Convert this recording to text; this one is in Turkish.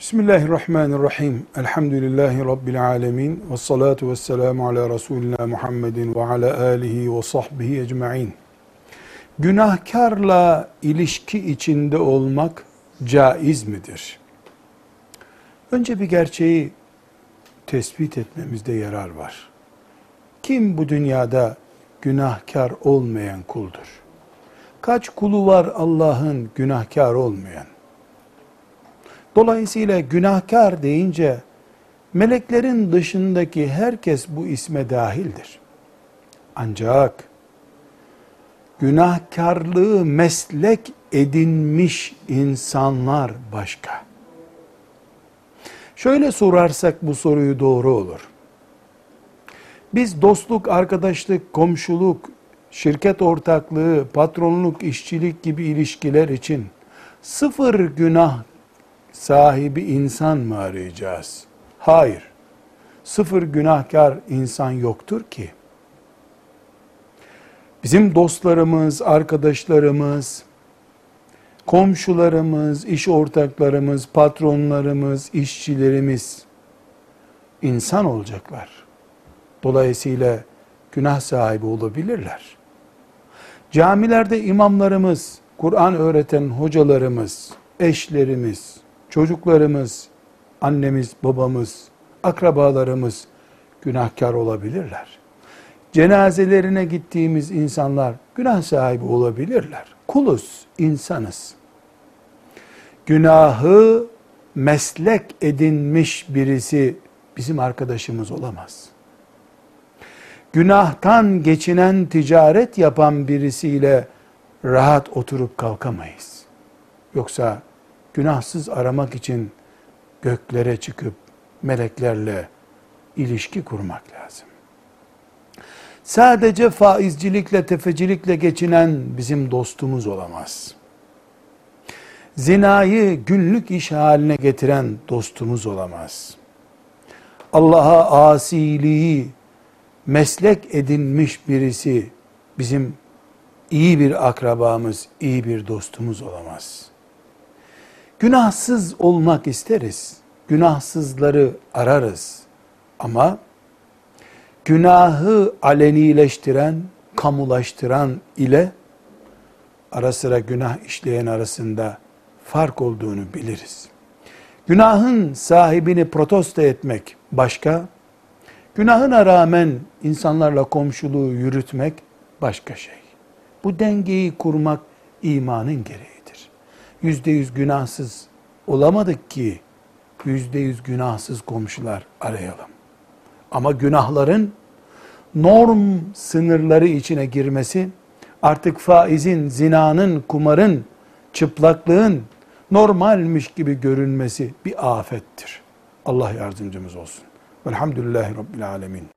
Bismillahirrahmanirrahim. Elhamdülillahi Rabbil alemin. Ve salatu ve selamu ala Resulina Muhammedin ve ala alihi ve sahbihi ecma'in. Günahkarla ilişki içinde olmak caiz midir? Önce bir gerçeği tespit etmemizde yarar var. Kim bu dünyada günahkar olmayan kuldur? Kaç kulu var Allah'ın günahkar olmayan? Dolayısıyla günahkar deyince meleklerin dışındaki herkes bu isme dahildir. Ancak günahkarlığı meslek edinmiş insanlar başka. Şöyle sorarsak bu soruyu doğru olur. Biz dostluk, arkadaşlık, komşuluk, şirket ortaklığı, patronluk, işçilik gibi ilişkiler için sıfır günah sahibi insan mı arayacağız? Hayır. Sıfır günahkar insan yoktur ki. Bizim dostlarımız, arkadaşlarımız, komşularımız, iş ortaklarımız, patronlarımız, işçilerimiz insan olacaklar. Dolayısıyla günah sahibi olabilirler. Camilerde imamlarımız, Kur'an öğreten hocalarımız, eşlerimiz, çocuklarımız, annemiz, babamız, akrabalarımız günahkar olabilirler. Cenazelerine gittiğimiz insanlar günah sahibi olabilirler. Kuluz, insanız. Günahı meslek edinmiş birisi bizim arkadaşımız olamaz. Günahtan geçinen ticaret yapan birisiyle rahat oturup kalkamayız. Yoksa günahsız aramak için göklere çıkıp meleklerle ilişki kurmak lazım. Sadece faizcilikle, tefecilikle geçinen bizim dostumuz olamaz. Zinayı günlük iş haline getiren dostumuz olamaz. Allah'a asiliği meslek edinmiş birisi bizim iyi bir akrabamız, iyi bir dostumuz olamaz.'' Günahsız olmak isteriz. Günahsızları ararız. Ama günahı alenileştiren, kamulaştıran ile ara sıra günah işleyen arasında fark olduğunu biliriz. Günahın sahibini protesto etmek başka, günahına rağmen insanlarla komşuluğu yürütmek başka şey. Bu dengeyi kurmak imanın gereği yüzde yüz günahsız olamadık ki yüzde yüz günahsız komşular arayalım. Ama günahların norm sınırları içine girmesi artık faizin, zinanın, kumarın, çıplaklığın normalmiş gibi görünmesi bir afettir. Allah yardımcımız olsun. Velhamdülillahi Rabbil Alemin.